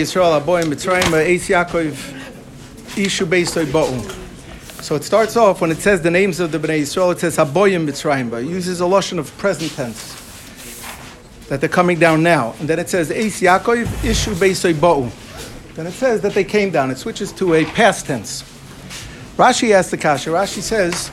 Ishu uh, Ba'u. So it starts off when it says the names of the Bnei Yisrael. It says Haboyim Mitzrayim. It uses a lotion of present tense that they're coming down now, and then it says Eis Yaakov Ishu Beisoy Ba'u. Then it says that they came down. It switches to a past tense. Rashi asks the kasha. Rashi says.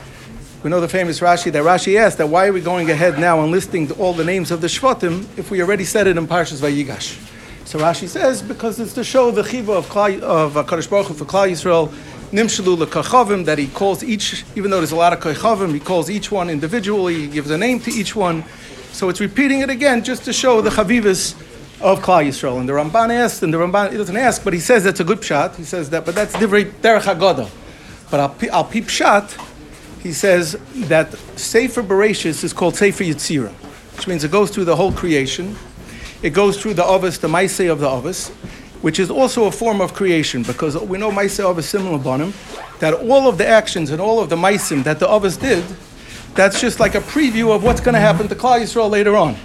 We know the famous Rashi that Rashi asked that why are we going ahead now and listing all the names of the Shvatim if we already said it in Parshas Vayigash? So Rashi says because it's to show the chiva of Klai, of uh, Hakadosh Baruch Hu for Klal Yisrael, Nimshalu lekachavim that he calls each, even though there's a lot of kachavim, he calls each one individually. He gives a name to each one. So it's repeating it again just to show the chavivas of Klal Yisrael. And the Ramban asks, and the Ramban he doesn't ask, but he says that's a good pshat. He says that, but that's divrei derech hagoda. But al, al pi pshat, he says that Sefer Bereshis is called Sefer Yitzira, which means it goes through the whole creation. It goes through the Ovis, the Maisei of the Ovis, which is also a form of creation because we know Maisei Ovis similar bonim, that all of the actions and all of the Maisim that the Ovis did, that's just like a preview of what's going to happen to Klal Yisrael later on.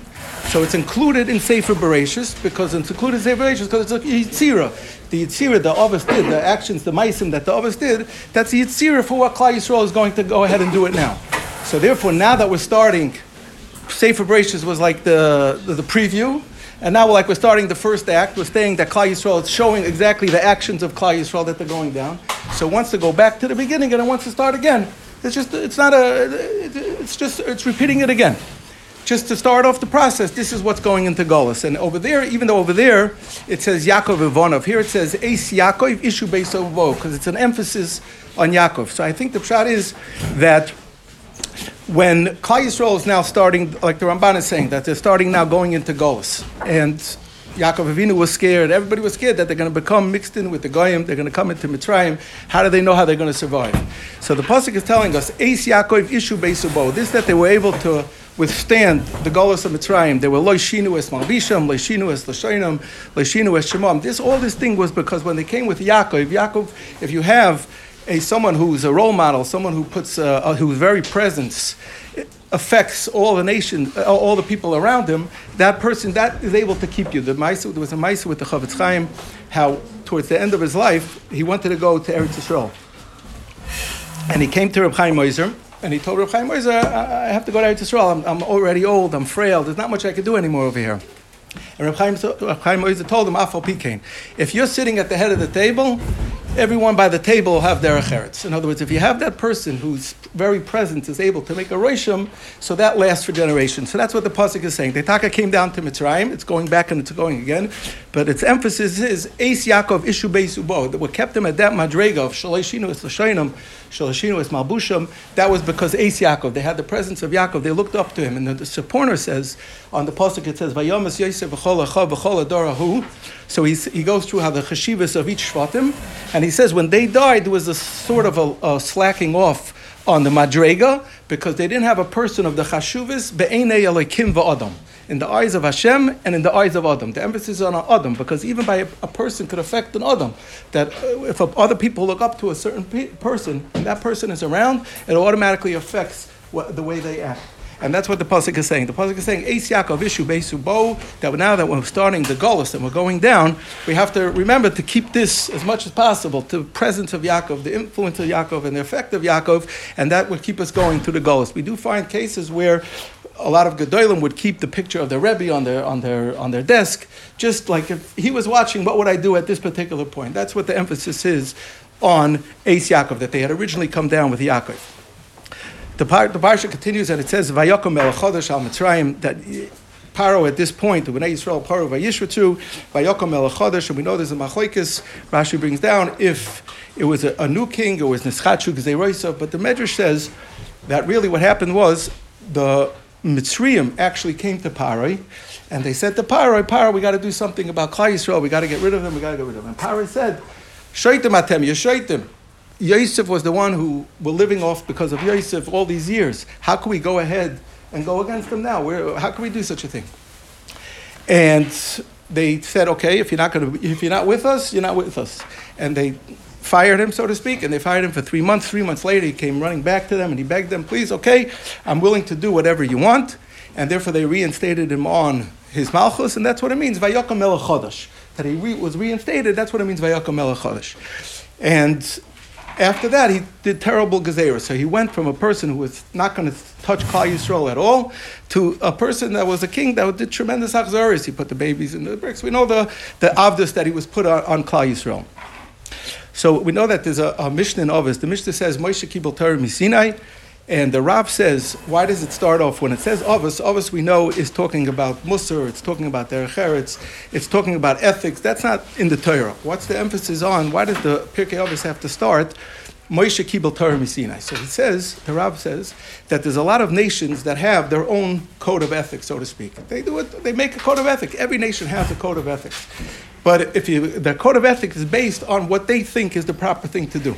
So it's included in Sefer Bereshis because it's included in Sefer Bereshis because it's a Yitzira. The Yitzira the Ovis did, the actions, the Maisim that the Ovis did, that's the Yitzira for what Klal Yisrael is going to go ahead and do it now. So therefore, now that we're starting, Sefer Bereshis was like the, the, the preview, and now, like we're starting the first act, we're saying that Klal Yisrael is showing exactly the actions of Klal Yisrael that they're going down. So once to go back to the beginning and it wants to start again, it's just it's not a it's just it's repeating it again. Just to start off the process, this is what's going into Golis. And over there, even though over there it says Yaakov Ivonov, here it says Eis Yaakov Ishu Beisovo, because it's an emphasis on Yaakov. So I think the pshat is that when Klal Yisrael is now starting, like the Ramban is saying, that they're starting now going into Golis, and Yaakov Avinu was scared. Everybody was scared that they're going to become mixed in with the Goyim. They're going to come into Mitzrayim. How do they know how they're going to survive? So the pasuk is telling us, Eis Yaakov Ishu Beisubo. This that they were able to withstand the Golos of Mitzrayim. They were Loishinu es Malbisham, Loishinu es Lashoinam, Loishinu es Shemam. This all this thing was because when they came with Yaakov, Yaakov, if you have a someone who's a role model, someone who puts uh, who's very present, affects all the nation, uh, all the people around him. That person that is able to keep you. The mice, there was a mice with the Chofetz Chaim, how towards the end of his life he wanted to go to Eretz Yisrael, and he came to Reb Chaim Oizer. And he told Reb Chaim Oizer, I, I have to go to Eretz Yisrael. I'm, I'm already old. I'm frail. There's not much I can do anymore over here. And Reb Chaim, told him, Afal Pikain, if you're sitting at the head of the table, everyone by the table will have their eretz. In other words, if you have that person who's very present is able to make a roshim, so that lasts for generations. So that's what the pasuk is saying. The Taka came down to Mitzrayim. It's going back and it's going again, but its emphasis is Eis Yaakov Ishu Beis Ubo. That what kept them at that madrega of Shalashinu es Lashonim, Shalashinu es Malbusham. That was because Eis Yaakov. They had the presence of Yaakov. They looked up to him. And the, the Sforno says on the pasuk it says Vayomas Yosef So he goes through how the cheshivas of each shvatim, and he says when they died, there was a sort of a, a slacking off on the madrega because they didn't have a person of the chashuvas be'enei alekim va'adam in the eyes of Hashem and in the eyes of Adam. The emphasis is on Adam because even by a, a person could affect an Adam. That uh, if other people look up to a certain pe- person and that person is around, it automatically affects what, the way they act. And that's what the pasuk is saying. The pasuk is saying, "Eis Yaakov Ishu Beisu Bo." That now that we're starting the Golis and we're going down, we have to remember to keep this as much as possible to the presence of Yaakov, the influence of Yaakov, and the effect of Yaakov, and that would keep us going through the Golis. We do find cases where a lot of Gedolim would keep the picture of their Rebbe on their, on, their, on their desk, just like if he was watching, what would I do at this particular point? That's what the emphasis is on Eis Yaakov, that they had originally come down with Yaakov. The, par, the parsha continues and it says, Vayakom el chodesh al Mitzrayim, that Paro at this point, the Bnei Yisrael Paro Vayishratu, Vayakom el and we know there's a machlekes, Rashi brings down, if it was a, a new king, it was Nischachu Gzeiroisa, but the Medrash says that really what happened was the Mitzrayim actually came to Parai, and they said to Parai, Parai, we got to do something about Klal Yisrael, we got to get rid of them, we got to get rid of them. And Parai said, Shaitim atem, you shaitim. Yosef was the one who were living off because of Yosef all these years. How can we go ahead and go against them now? Where, how can we do such a thing? And they said, okay, if you're not going to, if you're not with us, you're not with us. And they fired him, so to speak, and they fired him for three months. Three months later, he came running back to them and he begged them, please, okay, I'm willing to do whatever you want. And therefore, they reinstated him on his malchus, and that's what it means, Vayokom Chodesh. that he re- was reinstated, that's what it means Vayakom Melech. And after that, he did terrible gezerah. So he went from a person who was not going to touch Klal Yisrael at all to a person that was a king that did tremendous achzaris. He put the babies in the bricks. We know the, the avdus that he was put on, on Klal Yisrael. So we know that there's a, a Mishnah in Ovis. The Mishnah says, Moshe Kibel Torah Misinai. And the Rav says, why does it start off when it says Ovis? Ovis we know is talking about Musar, it's talking about Derech Eretz, it's talking about ethics. That's not in the Torah. What's the emphasis on? Why does the Pirkei Ovis have to start? Moshe Kibel Torah Misinai. So he says, the Rav says, that there's a lot of nations that have their own code of ethics, so to speak. They do it, they make a code of ethics. Every nation has a code of ethics. But if you, the code of ethics is based on what they think is the proper thing to do.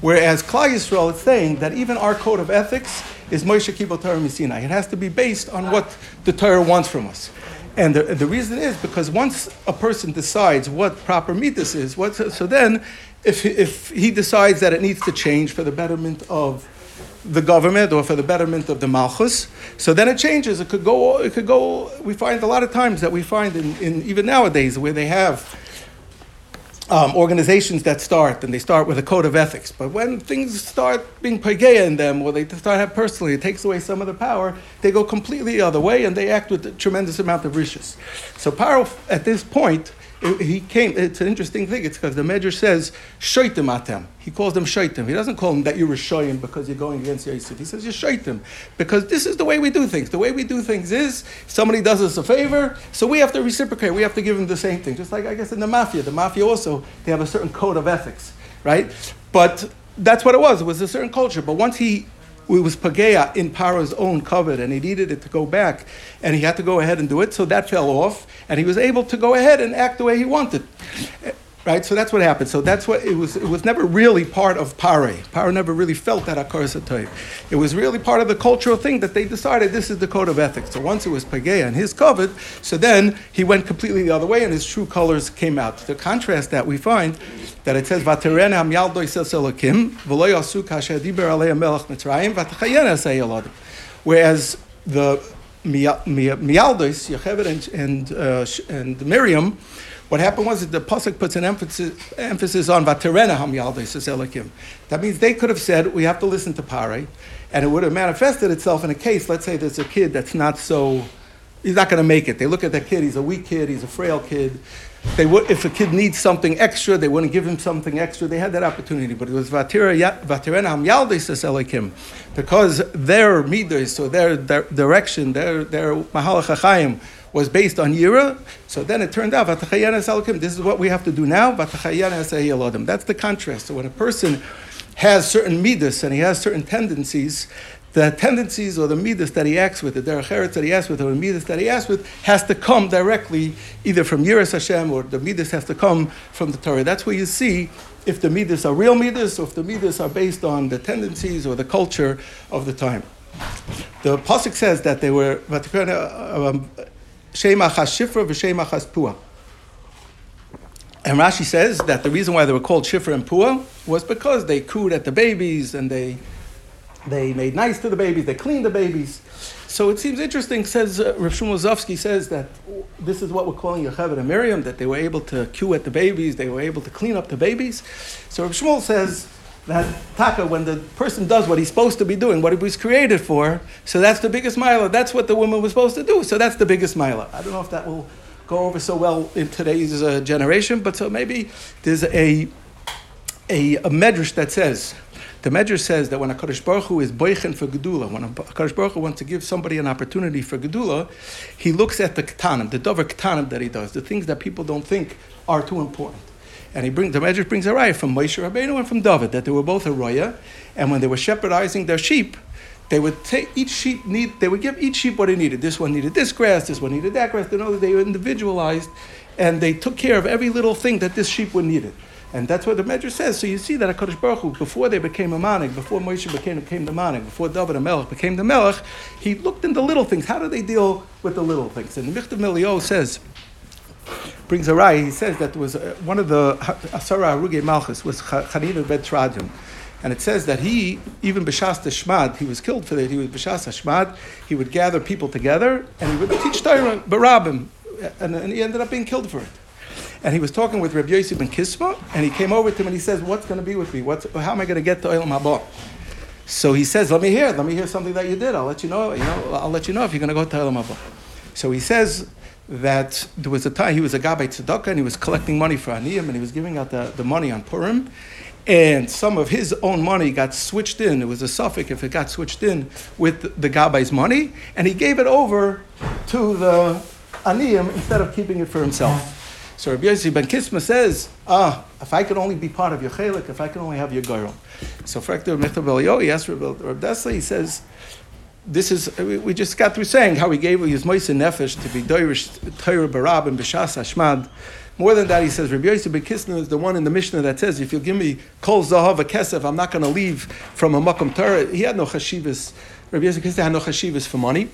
Whereas Klal Yisrael is saying that even our code of ethics is Moshe Kibbutz Torah. It has to be based on what the Torah wants from us. And the, the reason is because once a person decides what proper midas is, what, so then if, if he decides that it needs to change for the betterment of the government or for the betterment of the malchus. So then it changes. It could go. It could go. We find a lot of times that we find in, in even nowadays where they have um, organizations that start and they start with a code of ethics. But when things start being pageya in them or they start have personally, it takes away some of the power, they go completely the other way and they act with a tremendous amount of riches. So Paro, at this point, he came, it's an interesting thing. It's because the Medrash says, Shoitim atem. He calls them Shoitim. He doesn't call them that you're Shoyim because you're going against Yosef. He says you're Shoitim. Because this is the way we do things. The way we do things is somebody does us a favor, so we have to reciprocate. We have to give them the same thing. Just like, I guess, in the mafia. The mafia also, they have a certain code of ethics, right? But that's what it was. It was a certain culture. But once he it was Pagea in Paro's own covet, and he needed it to go back, and he had to go ahead and do it, so that fell off, and he was able to go ahead and act the way he wanted. Right, so that's what happened. So that's what it was. It was never really part of Pare. Pare never really felt that Akaras It was really part of the cultural thing that they decided this is the code of ethics. So once it was Pagea and his covet, so then he went completely the other way, and his true colors came out. To contrast that, we find that it says Mitzrayim Vatchayen Whereas the Mialdos Yocheved and and, uh, and Miriam what happened was that the pasuk puts an emphasis, emphasis on vaterena ham elikim. That means they could have said we have to listen to pare, and it would have manifested itself in a case. Let's say there's a kid that's not so, he's not going to make it. They look at that kid. He's a weak kid. He's a frail kid. They would, if a kid needs something extra, they wouldn't give him something extra. They had that opportunity, but it was vaterena ham elikim, because their midas or their, their direction, their their mahalach was based on Yira. So then it turned out, this is what we have to do now. That's the contrast. So when a person has certain midas and he has certain tendencies, the tendencies or the midas that he acts with, the derech eretz that he acts with, or the midas that he acts with, has to come directly either from Yiras Hashem or the midas has to come from the Torah. That's where you see if the midas are real midas or if the midas are based on the tendencies or the culture of the time. The pasuk says that they were Shemachas Shifra v'Shemachas Pua. And Rashi says that the reason why they were called Shifra and Pua was because they cooed at the babies and they, they made nice to the babies, they cleaned the babies. So it seems interesting, says uh, Rav Shmuel Zofsky says that this is what we're calling Yocheved and Miriam, that they were able to coo at the babies, they were able to clean up the babies. So Rav Shmuel says that taka, when the person does what he's supposed to be doing, what he was created for, so that's the biggest mila. That's what the woman was supposed to do. So that's the biggest mila. I don't know if that will go over so well in today's uh, generation, but so maybe there's a, a, a medrash that says, the medrash says that when a Kaddish Baruch Hu is boichen for Gedula, when a Kaddish Baruch Hu wants to give somebody an opportunity for Gedula, he looks at the ketanim, the dover ketanim that he does, the things that people don't think are too important. And he brings the Medrash brings a raya from Moshe Rabbeinu and from David that they were both a roya, and when they were shepherdizing their sheep, they would take each sheep need they would give each sheep what it needed. This one needed this grass, this one needed that grass. They know that they were individualized, and they took care of every little thing that this sheep would need it. And that's what the Medrash says. So you see that HaKadosh Baruch Hu, before they became a manik, before Moshe became, became the manik, before David and Melech became the Melech, he looked into little things. How do they deal with the little things? And the Michtav MeEliyahu says brings a rai. He says that was uh, one of the Asara Aruge Malchus was Chanina Bet Tradim. And it says that he, even B'shas Shmad, he was killed for that. He was B'shas Shmad. He would gather people together and he would teach Torah, Barabim. And, and he ended up being killed for it. and he was talking with Rabbi Yosef ben Kisma, and he came over to him and he says, "What's going to be with me? What's, how am I going to get to Olam Haba?" So he says, "Let me hear. Let me hear something that you did. I'll let you know. You know, I'll let you know if you're going to go to Olam Haba." So he says that there was a time he was a Gabbai Tzedakah and he was collecting money for Aniyim and he was giving out the, the money on Purim. And some of his own money got switched in. It was a suffix if it got switched in with the Gabbai's money. And he gave it over to the Aniyim instead of keeping it for himself. So Rabbi Yossi ben Kisma says, ah, if I could only be part of your chelik, if I could only have your goyim. So Frekter Mechtav he asked Rabbi Dessler, he says, this is, we just got through saying how he gave his Moise Nefesh to be Doirish Torah Barab and Bishas Hashmad. More than that, he says, Rabbi Yosef Bekisnu is the one in the Mishnah that says, if you give me Kol Zahav Kesef, I'm not going to leave from a makom Torah. He had no chashivas. Rabbi Yosef Bekisnu had no chashivas for money.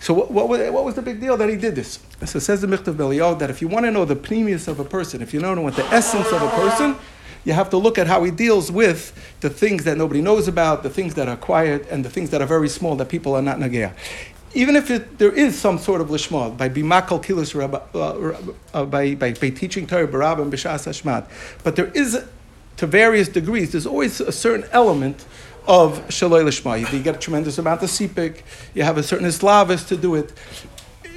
So what, what, was, what was the big deal that he did this? So it says the Michtav Belial that if you want to know the premius of a person, if you want to know what the essence of a person, you have to look at how he deals with the things that nobody knows about, the things that are quiet, and the things that are very small that people are not nagea. Even if it, there is some sort of lishma by bimakal kilos uh, uh, by, by, by teaching Torah barab and b'shas hashmat, but there is to various degrees. There's always a certain element of shaloi lishma. You get a tremendous amount of sipik. You have a certain islavis to do it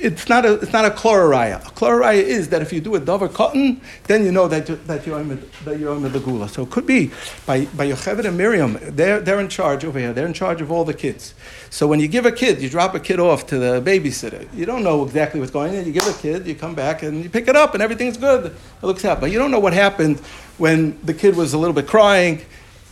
it's not a it's not a chloraraya. A is that if you do a dover cotton, then you know that you, that you're in that you're the gula. So it could be by by Yocheved and Miriam. They're they're in charge over here. They're in charge of all the kids. So when you give a kid, you drop a kid off to the babysitter. You don't know exactly what's going on. You give a kid, you come back and you pick it up, and everything's good. It looks out, but you don't know what happened when the kid was a little bit crying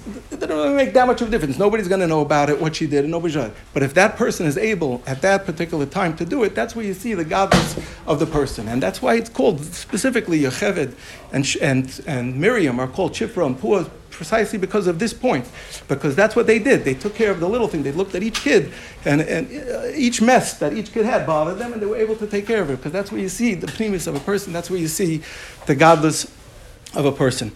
it doesn't really make that much of a difference. Nobody's going to know about it, what she did, and nobody's going. But if that person is able at that particular time to do it, that's where you see the godliness of the person. And that's why it's called specifically Yocheved and, and, and Miriam are called Shifra and Puah precisely because of this point. Because that's what they did. They took care of the little thing. They looked at each kid, and, and uh, each mess that each kid had bothered them, and they were able to take care of it. Because that's where you see the primus of a person. That's where you see the godless of a person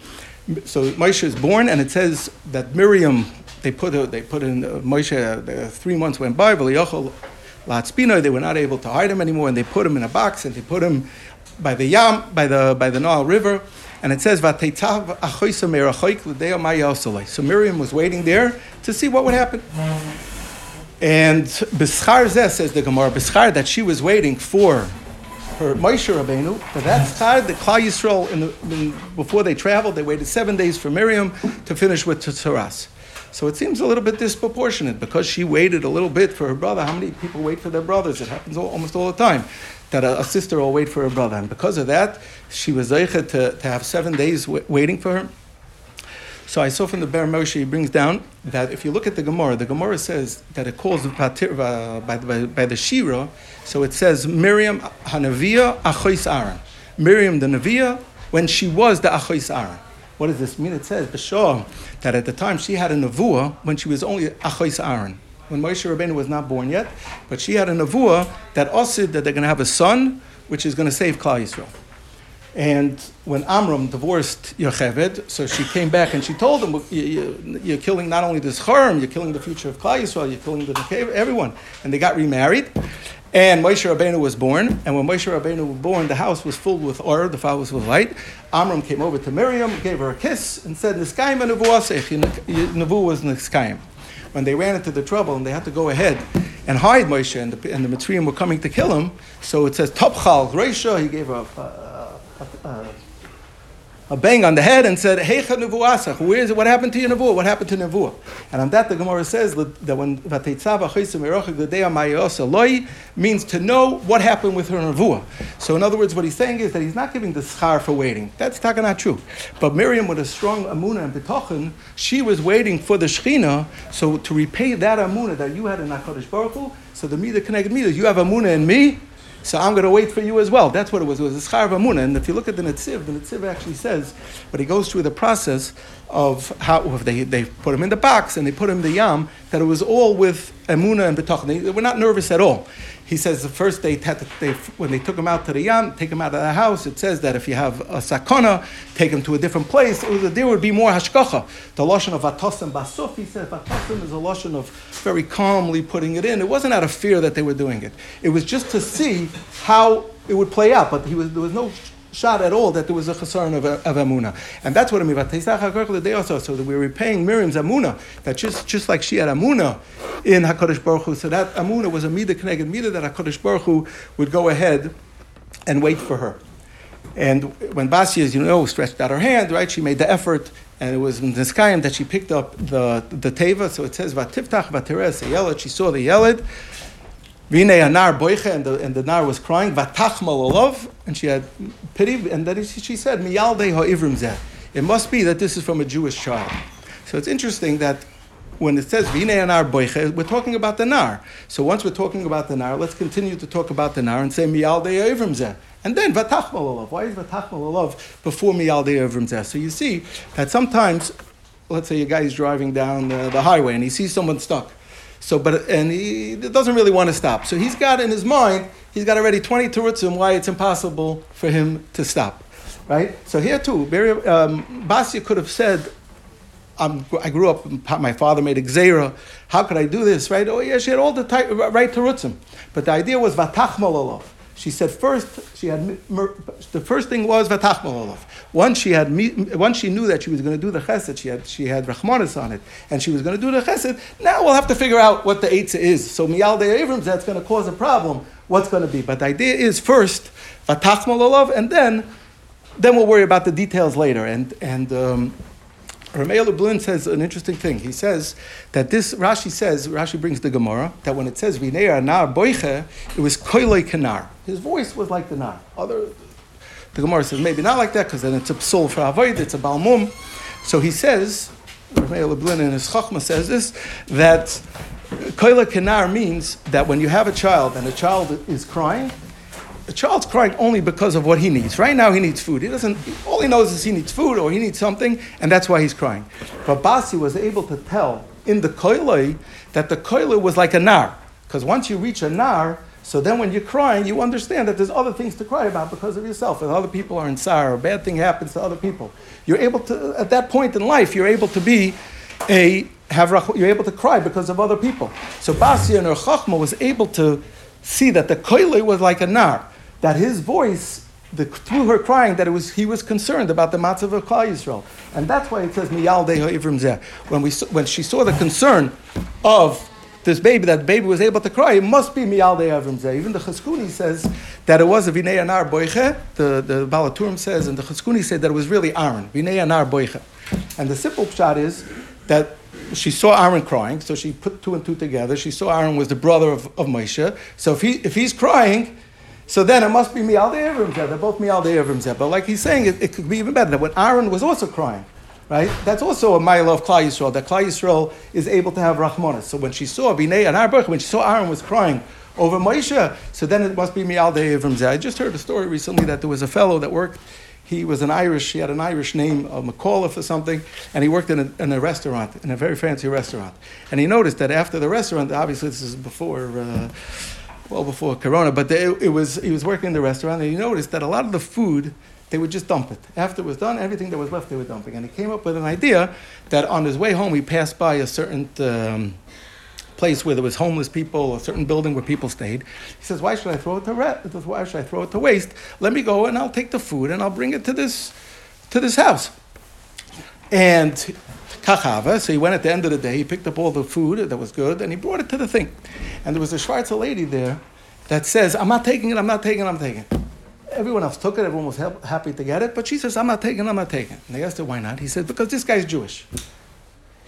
so Moshe is born, and it says that Miriam, they put her, they put in uh, Moshe. Uh, three months went by, they were not able to hide him anymore, and they put him in a box and they put him by the Yam, by the by the Nile River, and it says So Miriam was waiting there to see what would happen. And Bischar says the Gemara, Bischar that she was waiting for for Moshe Rabbeinu, but that's hard. The Klal Yisrael, in the, in, before they traveled, they waited seven days for Miriam to finish with Tzaras. So it seems a little bit disproportionate because she waited a little bit for her brother. How many people wait for their brothers? It happens all, almost all the time that a, a, sister will wait for her brother. And because of that, she was zeicha to, to have seven days w- waiting for her. So I saw from the Ber Moshe, he brings down that if you look at the Gemara, the Gemara says that it calls uh, by, by, by, by the Shira, so it says Miriam Hanavia Achois Aaron. Miriam the Navia, when she was the Achois Aaron. What does this mean? It says, Bashar, that at the time she had a Navua when she was only Achois Aaron. When Moshe Rabbeinu was not born yet, but she had a Navua that also that they're going to have a son, which is going to save Klal Yisrael. And when Amram divorced Yocheved, so she came back and she told him, You're killing not only this harm, you're killing the future of Klal Yisrael, you're killing the, everyone. And they got remarried. And Moshe Rabbeinu was born. And when Moshe Rabbeinu was born, the house was filled with oil, the fire was with light. Amram came over to Miriam, gave her a kiss, and said, Niskayim and Nevu was Niskayim. When they ran into the trouble and they had to go ahead and hide Moshe, and the, and the Mitzrayim were coming to kill him, so it says, Topchal Reisha, he gave her a, a bang on the head and said, nevuasa, where is it? What happened to your nevuah? What happened to nevuah? And on that, the Gemara says that when loi means to know what happened with her nevuah. So, in other words, what he's saying is that he's not giving the schar for waiting. That's not true. But Miriam, with a strong amuna and betochen, she was waiting for the shechina. So, to repay that amuna that you had in Hakadosh Baruch Hu, so the mida connected me, you have amuna in me, so I'm going to wait for you as well. That's what it was. It was a schar Amunah. And if you look at the Netziv, the Netziv actually says, but he goes through the process of how they, they put him in the box and they put him in the yam, that it was all with Amunah and. They, they were not nervous at all. He says the first to, they when they took him out to the yam, take him out of the house, it says that if you have a sakana, take him to a different place, there would be more hashkacha. The lotion of atosim basuf, he said, atosim is a lotion of very calmly putting it in. It wasn't out of fear that they were doing it. It was just to see how it would play out, but he was, there was no shot at all that there was a chasarn of, of Amuna. And that's what I mean. By they also, so that we're repaying Miriam's Amuna, that just, just like she had Amuna in HaKadosh Baruch Hu, so that Amuna was a Mida Kneged Mida that HaKadosh Baruch Hu would go ahead and wait for her. And when Basia, as you know, stretched out her hand, right, she made the effort, and it was in the sky that she picked up the, the teva. So it says, Vatiftach Vateres Yeled, she saw the Yeled. Vine anar boiche, and the, and the nar was crying, Vatachmal olav, and she had pity, and then she said, ha'ivrim zeh. It must be that this is from a Jewish child. So it's interesting that when it says Vine anar boiche, we're talking about the nar. So once we're talking about the nar, let's continue to talk about the nar and say Miyalde ha'ivrim zeh. And then Vatachmal olav. Why is Vatachmal olav before Miyalde ha'ivrim zeh? So you see that sometimes, let's say a guy is driving down the, the highway and he sees someone stuck. So, but and he doesn't really want to stop. So he's got in his mind, he's got already 20 terutzim why it's impossible for him to stop, right? So here too, um, Basia could have said, i grew up, my father made a gzera. How could I do this, right? Oh yeah, she had all the type, right terutzim. But the idea was vatachmal she said first she had the first thing was vatachmal Once she had once she knew that she was going to do the chesed, she had she had rachmanis on it, and she was going to do the chesed. Now we'll have to figure out what the eitzah is. So miyal de Abrams, that's going to cause a problem. What's going to be? But the idea is first vatachmal and then then we'll worry about the details later. And and um, Rameir Lublin says an interesting thing. He says that this Rashi says Rashi brings the Gemara that when it says Vinei Nar Boiche, it was Koilei Kanar. His voice was like the Nar. Other the Gemara says maybe not like that because then it's a psul for avoid, it's a balmum. So he says Rameir Lublin in his Chachma says this that Koilei Kanar means that when you have a child and a child is crying, the child's crying only because of what he needs. Right now, he needs food. He doesn't. All he knows is he needs food or he needs something, and that's why he's crying. But Basi was able to tell in the koiloi that the koiloi was like a nar, because once you reach a nar, so then when you're crying, you understand that there's other things to cry about because of yourself. If other people are in sorrow, a bad thing happens to other people, you're able to. At that point in life, you're able to be a have you're able to cry because of other people. So Basi and her chachma was able to see that the koiloi was like a nar that his voice, the, through her crying, that it was, he was concerned about the matzav of Klal Yisrael. And that's why it says, Miyal Ivrim. When, we, when she saw the concern of this baby, that baby was able to cry, it must be Miyal Ivrim. Even the Chazkuni says that it was a Vinei Anar Boiche. The, the Baal HaTurim says, and the Chazkuni said that it was really Aaron, Vinei Anar Boiche. And the simple shot is that she saw Aaron crying, so she put two and two together. She saw Aaron was the brother of, of Moshe. So if, he, if he's crying, so then it must be Mial De'evrim They're both Mial De'evrim But like he's saying, it, it, could be even better. That when Aaron was also crying, right? That's also a mile of Klal Yisrael. That Klal Yisrael is able to have Rachmanis. So when she saw Binei and Arbach, when she saw Aaron was crying over Moshe, so then it must be Mial De'evrim I just heard a story recently that there was a fellow that worked he was an Irish, he had an Irish name, of McAuliffe or something, and he worked in a, in a, restaurant, in a very fancy restaurant. And he noticed that after the restaurant, obviously this is before, uh, well before Corona, but they, it was, he was working in the restaurant and he noticed that a lot of the food, they would just dump it. After it was done, everything that was left, they were dumping. And he came up with an idea that on his way home, he passed by a certain um, place where there was homeless people, a certain building where people stayed. He says, why should I throw it to re- why should I throw it to waste? Let me go and I'll take the food and I'll bring it to this, to this house. And kachava. So he went at the end of the day, he picked up all the food that was good, and he brought it to the thing. And there was a Schweizer lady there that says, I'm not taking it, I'm not taking it, I'm taking it. Everyone else took it, everyone was happy to get it, but she says, I'm not taking it, I'm not taking it. And they asked her, why not? He said, because this guy's Jewish.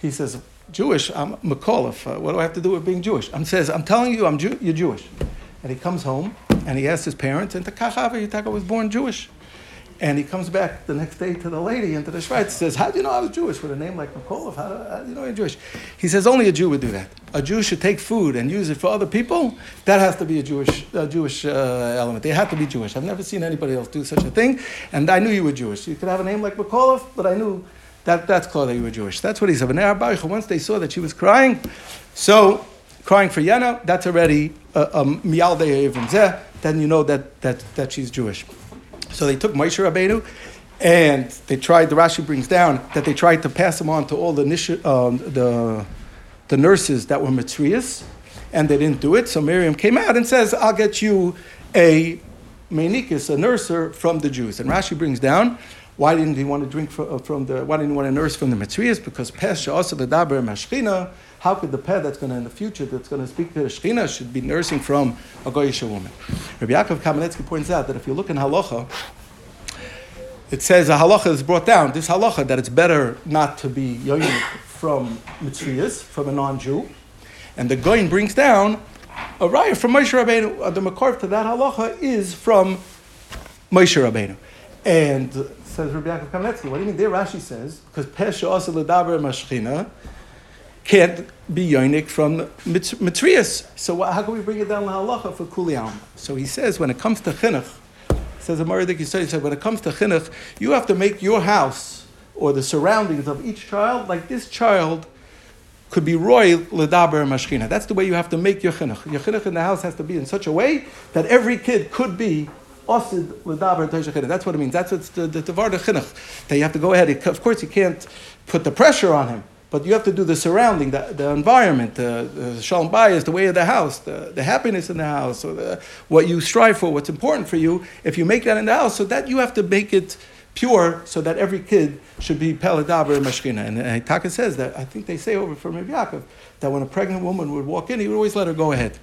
He says, Jewish, I'm McAuliffe. Uh, what do I have to do with being Jewish? I'm says, I'm telling you, I'm Jew- you're Jewish. And he comes home and he asks his parents, and Takachava Yitaka was born Jewish. And he comes back the next day to the lady and to the Schweiz says, How do you know I was Jewish with a name like McAuliffe? How do, how do you know you're Jewish? He says, Only a Jew would do that. A Jew should take food and use it for other people. That has to be a Jewish, a Jewish uh, element. They have to be Jewish. I've never seen anybody else do such a thing. And I knew you were Jewish. You could have a name like McAuliffe, but I knew that, that's clear that you were Jewish. That's what he said. And once they saw that she was crying, so crying for Yana, that's already a, a zeh. Then you know that, that, that she's Jewish. So they took Moshe Rabbeinu, and they tried. The Rashi brings down that they tried to pass him on to all the um, the, the nurses that were Matrius, and they didn't do it. So Miriam came out and says, "I'll get you a Menikis, a nurser from the Jews. And Rashi brings down why didn't he want to drink from, the, why didn't he want to nurse from the Mitzriyas? Because Pesha also the Daber Mashchina, how could the pet that's going to, in the future, that's going to speak to the Shechina, should be nursing from a Goyish woman? Rabbi Yaakov Kamenetsky points out that if you look in Halacha, it says a halacha is brought down, this halacha, that it's better not to be yoyin from Mitzriyas, from a non-Jew. And the Goyin brings down a raya from Moshe Rabbeinu. Uh, the makar to that halacha is from Moshe Rabbeinu. And says Rabbi Yaakov Kamenetsky, what do you mean? There Rashi says, because Pesha also ledaber mashchina can't be yoinik from Mitzriyas. So how can we bring it down to halacha for kuliyam? So he says, when it comes to chinuch, says Yisrael, he said, when it comes to chinuch, you have to make your house or the surroundings of each child like this child could be roy ledaber mashkina. That's the way you have to make your chinuch. Your chinuch in the house has to be in such a way that every kid could be osid. That's what it means. That's what's the the tvar chinuch. That you have to go ahead. Of course, you can't put the pressure on him. But you have to do the surrounding, the, the environment, the, the shalom bayis, the way of the house, the, the happiness in the house, or the, what you strive for, what's important for you. If you make that in the house, so that you have to make it pure, so that every kid should be peladaber and mashkina. And, and Taka says that I think they say over from Rabbi Yaakov that when a pregnant woman would walk in, he would always let her go ahead.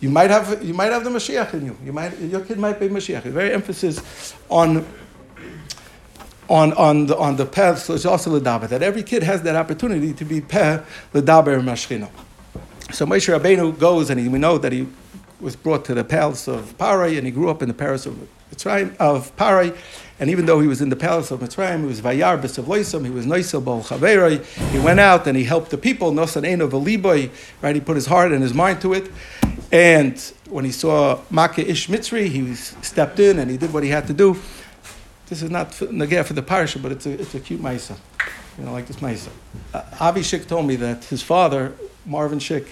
You might have you might have the Mashiach in you. You might your kid might be Mashiach. Very emphasis on on, on the, on the path, so it's also Ladaber, that every kid has that opportunity to be Peh, Ladaber, Mashchino. So Moshe Rabbeinu goes, and he, we know that he was brought to the palace of Parai, and he grew up in the palace of Mitzrayim, of Parai, and even though he was in the palace of Mitzrayim, he was Vayar B'Savloisam, he was Noisel Bol he went out and he helped the people, Nosan Eno Veliboy, right, he put his heart and his mind to it, and when he saw Makkah Ish Mitzri, he stepped in and he did what he had to do, this is not nagaya for the parsha, but it's a, it's a cute maisa. You know, like this maisa. Uh, Avi Schick told me that his father, Marvin Schick,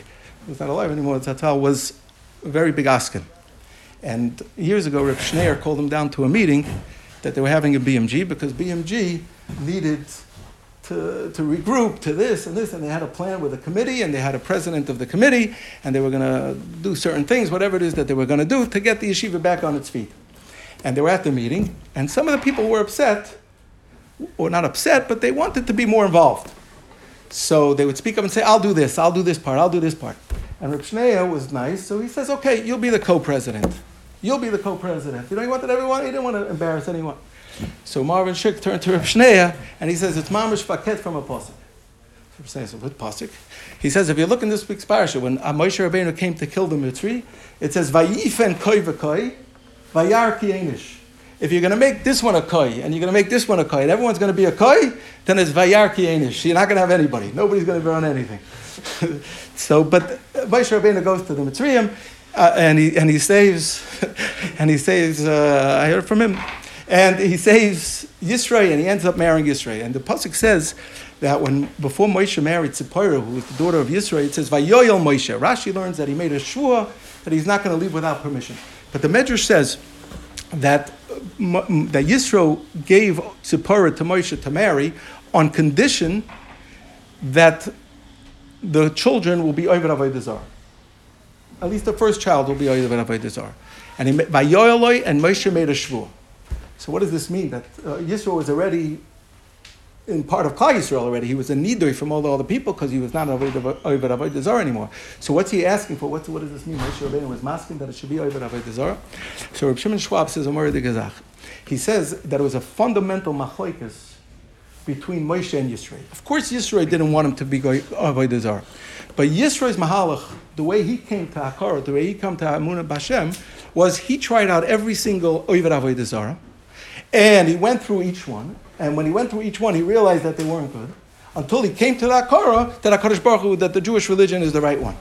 who's not alive anymore, Tatal, was a very big askin. And years ago, Rip Schneier called him down to a meeting that they were having a BMG because BMG needed to, to regroup to this and this, and they had a plan with a committee, and they had a president of the committee, and they were going to do certain things, whatever it is that they were going to do, to get the yeshiva back on its feet and they were at the meeting, and some of the people were upset, or not upset, but they wanted to be more involved. So they would speak up and say, I'll do this, I'll do this part, I'll do this part. And Reb was nice, so he says, okay, you'll be the co-president. You'll be the co-president. You know, he wanted everyone, he didn't want to embarrass anyone. So Marvin Schick turned to Reb and he says, it's mamish paket from a posik. Reb Shneya what posik? He says, if you look in this week's parasha, when uh, Moshe Rabbeinu came to kill the Mitzri, it says, vayifen koi v'koi, Vayar. If you're going to make this one a koi and you're going to make this one a koi and everyone's going to be a koi, then it's Vayar Kienish. You're not going to have anybody. Nobody's going to burn anything. so, but Vaisha Rabbeinu goes to the Mitzrayim uh, and, he, and he saves, and he saves, uh, I heard from him, and he saves Yisrael and he ends up marrying Yisrael. And the Pasuk says that when before Moshe married Zipporah, who was the daughter of Yisro, it says Vayoyel Moshe. Rashi learns that he made a shua that he's not going to leave without permission. But the Medrash says that, that Yisro gave Zipporah to Moshe to marry on condition that the children will be Ovid Avodah At least the first child will be Ovid Avodah And he, by Yoeloi and Moshe made a shvur. So what does this mean? That uh, Yisro was already in part of Klal Yisrael already. He was a nidui from all the other people because he was not Ovid Avodah Zarah anymore. So what's he asking for? What, what does this mean? Moshe Rabbeinu was masking that it should be Ovid Avodah Zarah. So Reb Shimon Schwab says, Amor de Gazach. He says that it was a fundamental machlokes between Moshe and Yisro. Of course, Yisro didn't want him to be Avodah Zarah. But Yisro's mahalach, the way he came to Hakara, the way he came to Amunah Bashem, was he tried out every single Ovid Avodah Zarah, and he went through each one, and when he went through each one, he realized that they weren't good until he came to that Korah, that HaKadosh Baruch Hu, that the Jewish religion is the right one.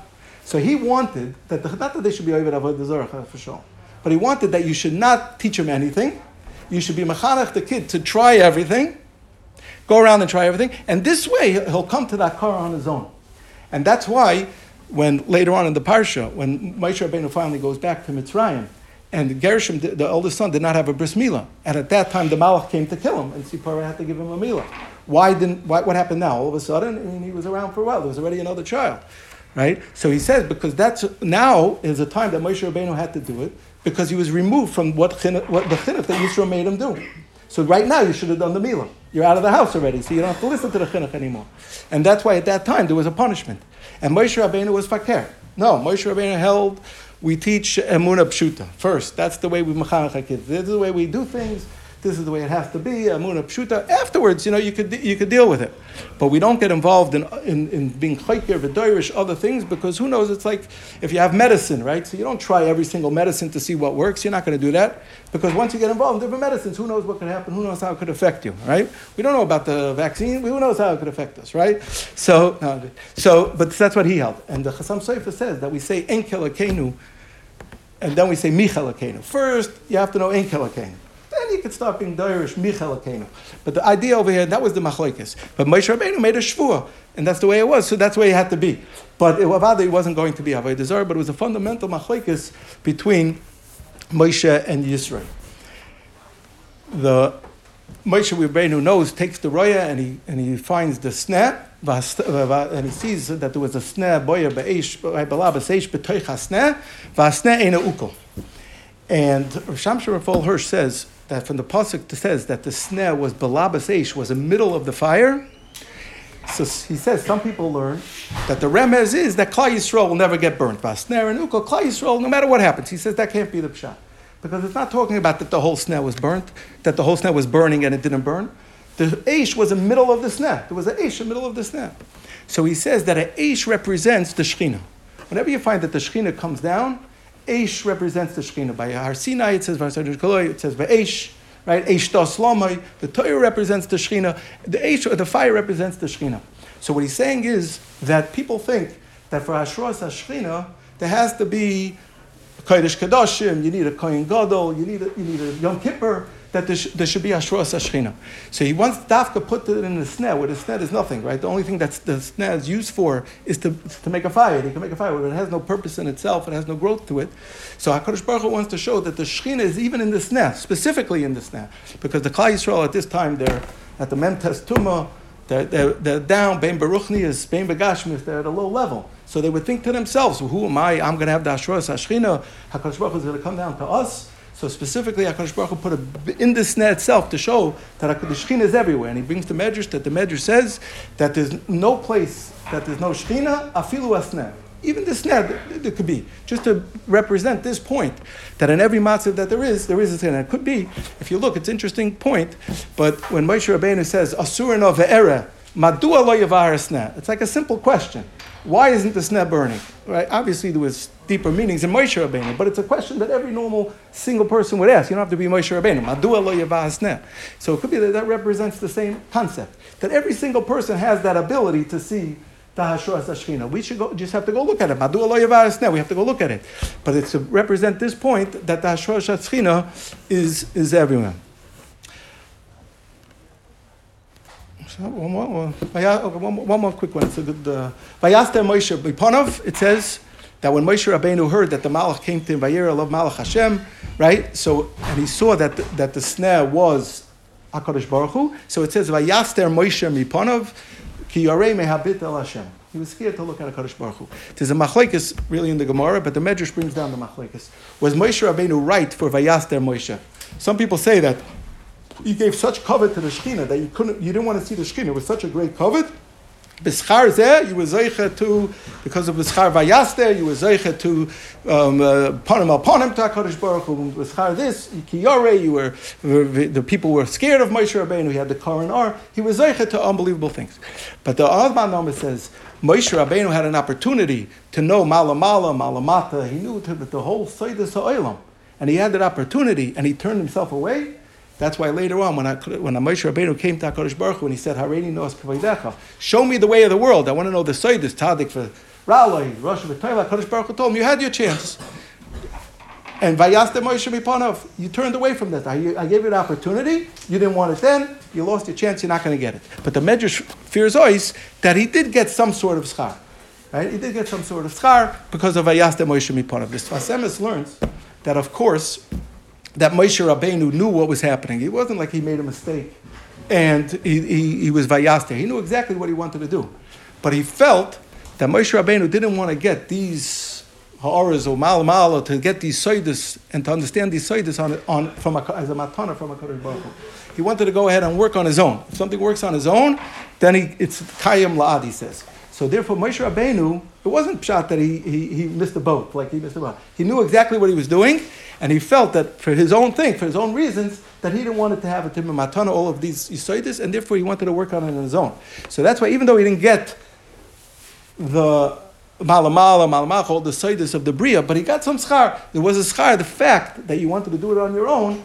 So he wanted that, the, not that they should be Ovid Avodah Zarah for sure, but he wanted that you should not teach him anything. You should be Mechanech the kid to try everything, go around and try everything, and this way he'll come to that Korah on his own. And that's why when later on in the Parsha, when Moshe Rabbeinu finally goes back to Mitzrayim, and Gershom, the eldest son, did not have a bris milah. And at that time, the Malach came to kill him, and Sipora had to give him a milah. Why didn't? Why, what happened now? All of a sudden, he was around for a while. There was already another child. right? So he says because that's now is a time that Moshe Rabbeinu had to do it because he was removed from what, what the chinuch that Yisro made him do. So right now you should have done the milah. You're out of the house already, so you don't have to listen to the chinuch anymore. And that's why at that time there was a punishment. And Moshe Rabbeinu was fakir. No, Moshe Rabbeinu held. We teach emuna pshuta first. That's the way we mechanech kids. This is the way we do things this is the way it has to be, amuna pshuta. Afterwards, you know, you could, you could deal with it. But we don't get involved in, in, in being chayker, v'doirish, other things, because who knows, it's like if you have medicine, right? So you don't try every single medicine to see what works. You're not going to do that. Because once you get involved in different medicines, who knows what could happen? Who knows how it could affect you, right? We don't know about the vaccine. Who knows how it could affect us, right? So, so but that's what he held. And the Chassam Sofer says that we say enkel and then we say michel First, you have to know enkel then you could start being Dirish Michal Akenu. But the idea over here, that was the Machlekes. But Moshe Rabbeinu made a Shvua, and that's the way it was, so that's the way it had to be. But it, it wasn't going to be Avodah Zarah, but it was a fundamental Machlekes between Moshe and Yisro. The Moshe Rabbeinu knows, takes the roya and he, and he finds the snare, uh, and he sees that there was a snare, boya be'esh, b'la b'seish b'toich ha-snare, v'ha-snare ena ukol. And Sham Shemafol Hirsch says that from the pasuk says that the snare was balabas eish was the middle of the fire. So he says some people learn that the remez is that Klal Yisrael will never get burnt. by Snare and ukol Klal Yisrael, no matter what happens. He says that can't be the pshat because it's not talking about that the whole snare was burnt, that the whole snare was burning and it didn't burn. The eish was the middle of the snare. There was an eish in the middle of the snare. So he says that an eish represents the shechina. Whenever you find that the shechina comes down, Eish represents the Shekhinah. By Har Sinai, it says by Arsinai it says Ve'esh, right? Eish Lamai. The Torah represents the Shekhinah. The Eish, the fire represents the Shekhinah. So what he's saying is that people think that for Hashros HaShekhinah, there has to be Kodesh Kadoshim, you need a Kohen Gadol, you need a, you need a Yom Kippur, that there, sh- there should be Ashros Ashchina. So he wants Dafka put it in the snare, where the snare is nothing, right? The only thing that the snare is used for is to, to make a fire. They can make a fire, but it has no purpose in itself, it has no growth to it. So HaKadosh Baruch Hu wants to show that the Shechina is even in the snare, specifically in the snare. Because the Klal Yisrael at this time, they're at the Memtes Tumah, they're, they're, they're down, is, Bein Begashmis, they're at a low level. So they would think to themselves, well, who am I? I'm going to have the Ashros Ashchina. HaKadosh Baruch Hu is going to come down to us. So specifically, Hakadosh Baruch Hu put a, in the snare itself to show that the Shechina is everywhere, and he brings the Medrash that the Medrash says that there's no place that there's no Shechina, afilu asneh. Even the snare, there could be just to represent this point that in every matzav that there is, there is a snare. It could be, if you look, it's an interesting point. But when Moshe Rabbeinu says asur no ve'era, madua lo yavar It's like a simple question. Why isn't the sneh burning? Right? Obviously, there was deeper meanings in Moshe Rabbeinu, but it's a question that every normal single person would ask. You don't have to be Moshe Rabbeinu. So it could be that that represents the same concept that every single person has that ability to see. We should go, just have to go look at it. We have to go look at it, but it's to represent this point that the Ashkina is is everywhere. One more, one more quick one. It's a good. Vayaster Moshe Bipanov. It says that when Moshe Rabbeinu heard that the Malach came to him, Vayir love Malach Hashem, right? So and he saw that the, that the snare was Hakadosh Baruch Hu. So it says Vayaster Moshe Mipanov Ki Yarei Mehabit El Hashem. He was scared to look at Hakadosh Baruch Hu. There's a machlekes really in the Gemara, but the Medrash brings down the machlekes. Was Moshe Rabbeinu right for Vayaster Moshe? Some people say that he gave such covet to the Shekhinah that you couldn't, you didn't want to see the Shekhinah. It was such a great covet. B'schar zeh, you were zeicha to, because of b'schar vayaster, you were zeicha to um, uh, panim al panim to HaKadosh Baruch Hu. B'schar this, kiyore, you were, the people were scared of Moshe Rabbeinu, he had the Karan Ar. He was zeicha to unbelievable things. But the Azman Nama says, Moshe Rabbeinu had an opportunity to know malamala, malamata. He knew the, the whole Sayyidus Ha'olam. And he had that opportunity, and he turned himself away. That's why later on, when I, when Moshe Rabbeinu came to Hakadosh Baruch Hu and he said, "Hareini nos kavaydecha," show me the way of the world. I want to know the side. This tzaddik for Ralai, Rosh Hashanah. Hakadosh Baruch Hu told him, "You had your chance." And Vayaste Moshe Mipanov, you turned away from that. I, I, gave you an opportunity. You didn't want it then. You lost your chance. You're not going to get it. But the Medrash fears always that he did get some sort of schar. Right? He did get some sort of schar because of Vayaste Moshe Mipanov. This Fasemis learns that, of course, that Moshe Rabbeinu knew what was happening. It wasn't like he made a mistake and he, he, he was vayaster. He knew exactly what he wanted to do. But he felt that Moshe Rabbeinu didn't want to get these ha'aras or mal mal to get these soidus and to understand these soidus on, on from a, as a matana from a Kadosh Baruch He wanted to go ahead and work on his own. If something works on his own, then he, it's kayim la'ad, he says. So therefore, Moshe Rabbeinu, it wasn't shot that he, he, he missed the boat, like he missed the boat. He knew exactly what he was doing, and he felt that for his own thing, for his own reasons, that he didn't want it to have a timber matana, all of these yisoidis, and therefore he wanted to work on it on his own. So that's why, even though he didn't get the malamala, malamach, all the soidis of the bria, but he got some schar. There was a schar. The fact that you wanted to do it on your own, uh,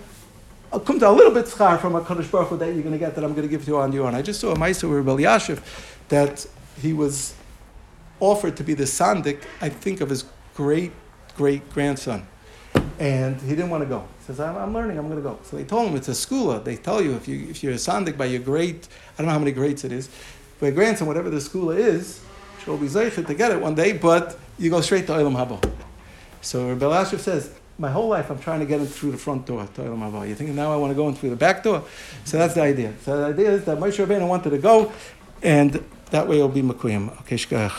I'll come to a little bit schar from a Kadosh Baruch Hu that you're going to get that I'm going to give to you on your own. I just saw a Maisa with Rav Elyashiv that he was offered to be the sandik, I think, of his great great grandson. And he didn't want to go. He says, I'm, I'm learning, I'm going to go. So they told him it's a segula. They tell you if, you if you're a sandik by your great, I don't know how many greats it is, by your grandson, whatever the segula is, she'll be zeichet to get it one day, but you go straight to Olam Haba. So Ashraf says, my whole life I'm trying to get in through the front door to Olam Haba. You think now I want to go in through the back door? So that's the idea. So the idea is that Moshe Rabbeinu wanted to go, and that way it'll be Makuyim. Okay, shkach.